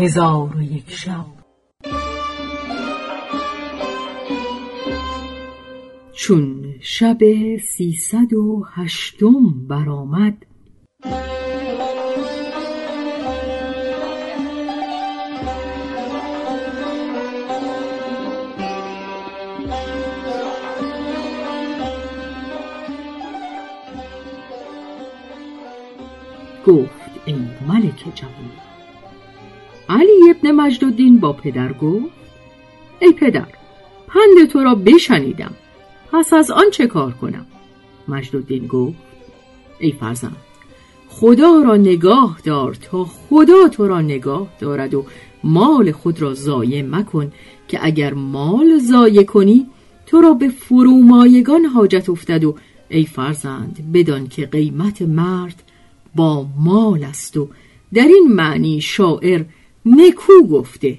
هزار و یک شب. چون شب سیصد و هشتم برآمد گفت ای ملک جوان علی ابن مجدالدین با پدر گفت ای پدر پند تو را بشنیدم پس از آن چه کار کنم؟ مجدالدین گفت ای فرزند خدا را نگاه دار تا خدا تو را نگاه دارد و مال خود را ضایع مکن که اگر مال ضایع کنی تو را به فرومایگان حاجت افتد و ای فرزند بدان که قیمت مرد با مال است و در این معنی شاعر نکو گفته.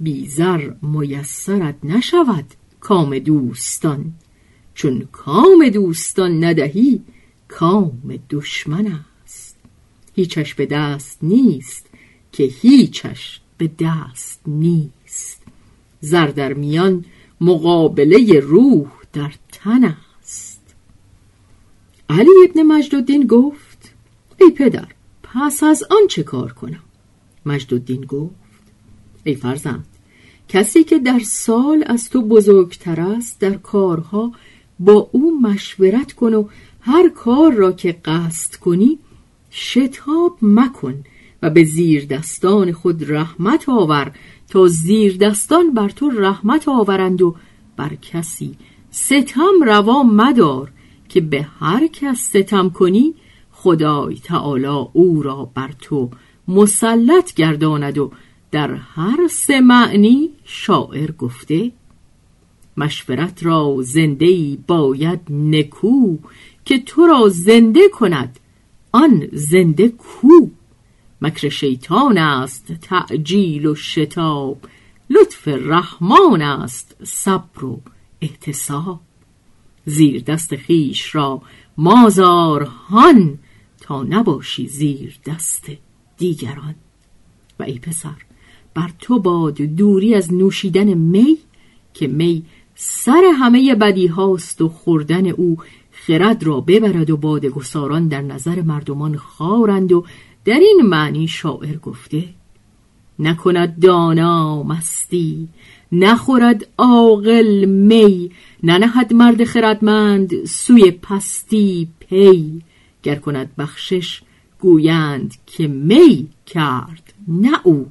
بی‌زر میسرت نشود کام دوستان. چون کام دوستان ندهی کام دشمن است. هیچش به دست نیست که هیچش به دست نیست. زر در میان مقابله روح در تن است. علی ابن مجدالدین گفت ای پدر پس از آن چه کار کنم؟ مجدالدین گفت ای فرزند کسی که در سال از تو بزرگتر است در کارها با او مشورت کن و هر کار را که قصد کنی شتاب مکن و به زیر دستان خود رحمت آور تا زیر دستان بر تو رحمت آورند و بر کسی ستم روا مدار که به هر کس ستم کنی خدای تعالی او را بر تو مسلط گرداند و در هر سه معنی شاعر گفته مشورت را زنده ای باید نکو که تو را زنده کند آن زنده کو. مکر شیطان است تعجیل و شتاب لطف رحمان است صبر و احتساب. زیر دست خیش را مازار هان تا نباشی زیر دست دیگران. و ای پسر بر تو باد دوری از نوشیدن می که می سر همه بدی هاست و خوردن او خرد را ببرد و باد گساران در نظر مردمان خارند و در این معنی شاعر گفته نکند دانا مستی نخورد عاقل می ننهد مرد خردمند سوی پستی پی گر کند بخشش گویند که می کرد نه او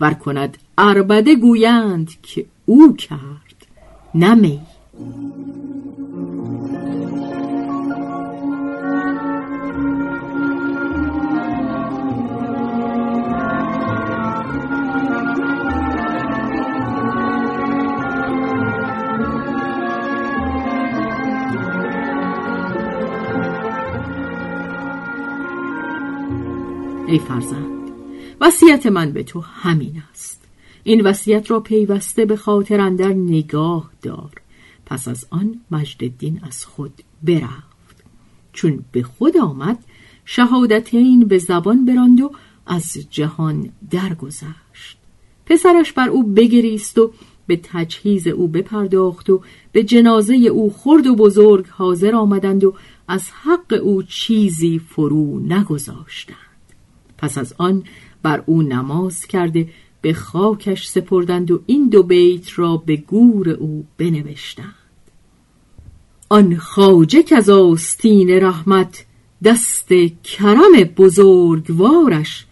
ور کند اربده گویند که او کرد نه می. ای فرزند وصیت من به تو همین است. این وصیت را پیوسته به خاطر اندر نگاه دار. پس از آن مجددین از خود برفت. چون به خود آمد شهادتین به زبان براند و از جهان درگذشت. پسرش بر او بگریست و به تجهیز او بپرداخت و به جنازه او خرد و بزرگ حاضر آمدند و از حق او چیزی فرو نگذاشتند. پس از آن بر او نماز کرده به خاکش سپردند و این دو بیت را به گور او بنوشتند. آن خاجه که از آستین رحمت دست کرم بزرگوارش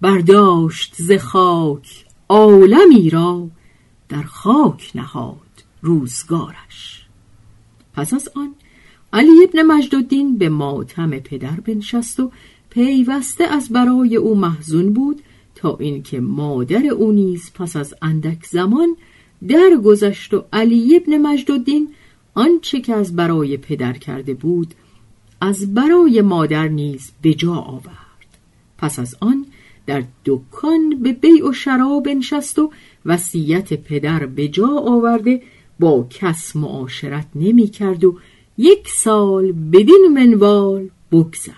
برداشت ز خاک عالمی را در خاک نهاد روزگارش. پس از آن علی ابن مجدالدین به ماتم پدر بنشست و پیوسته از برای او محزون بود تا اینکه مادر او نیز پس از اندک زمان درگذشت و علی ابن مجدالدین آنچه که از برای پدر کرده بود از برای مادر نیز به جا آورد. پس از آن در دکان به بیع و شراب نشست و وصیت پدر به جا آورده با کس معاشرت نمی کرد و یک سال بدین منوال بگذشت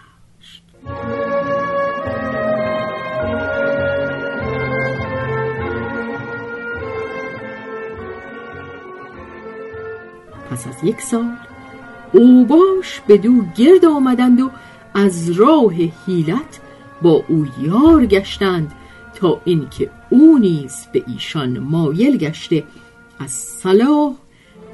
پس از یک سال اوباش به دو گرد آمدند و از راه هیلت با او یار گشتند تا اینکه او نیز به ایشان مایل گشته از صلاح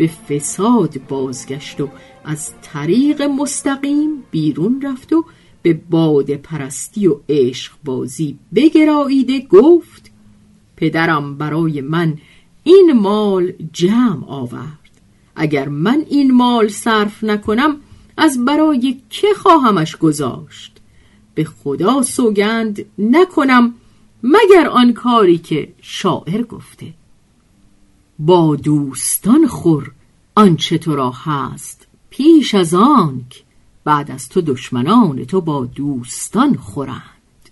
به فساد بازگشت و از طریق مستقیم بیرون رفت و به باد پرستی و عشق بازی بگراییده گفت پدرم برای من این مال جمع آورد. اگر من این مال صرف نکنم از برای که خواهمش گذاشت؟ به خدا سوگند نکنم مگر آن کاری که شاعر گفته. با دوستان خور آنچه تو را هست پیش از آنک بعد از تو دشمنان تو با دوستان خورند.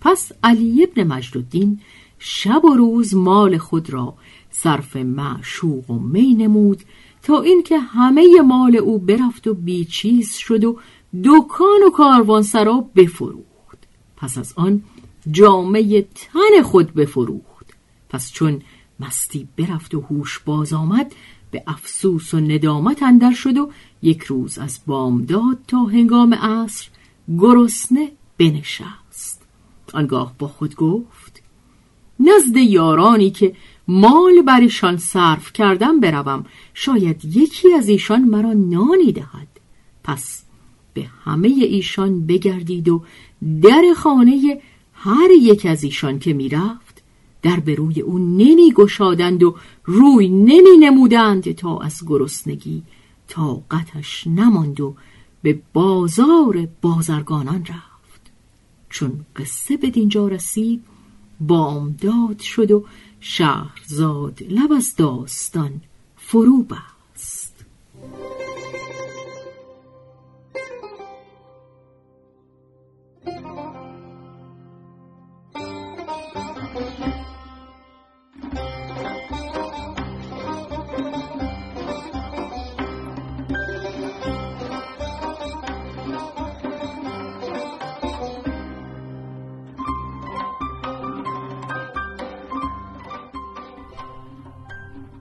پس علی ابن مجدالدین شب و روز مال خود را صرف معشوق و می نمود تا اینکه همه مال او برفت و بیچیز شد و دکان و کاروانسرا بفروخت. پس از آن جامعه تن خود بفروخت. پس چون مستی برفت و هوش باز آمد به افسوس و ندامت اندر شد و یک روز از بامداد تا هنگام عصر گرسنه بنشست. آنگاه با خود گفت نزد یارانی که مال بر ایشان صرف کردم بروم شاید یکی از ایشان مرا نانی دهد. پس به همه ایشان بگردید و در خانه هر یک از ایشان که می‌رفت در به روی او نمی گشادند و روی نمی نمودند تا از گرسنگی طاقتش نماند و به بازار بازرگانان رفت. چون قصه به دینجا رسید بامداد شد و شهرزاد لب از داستان فرو بست.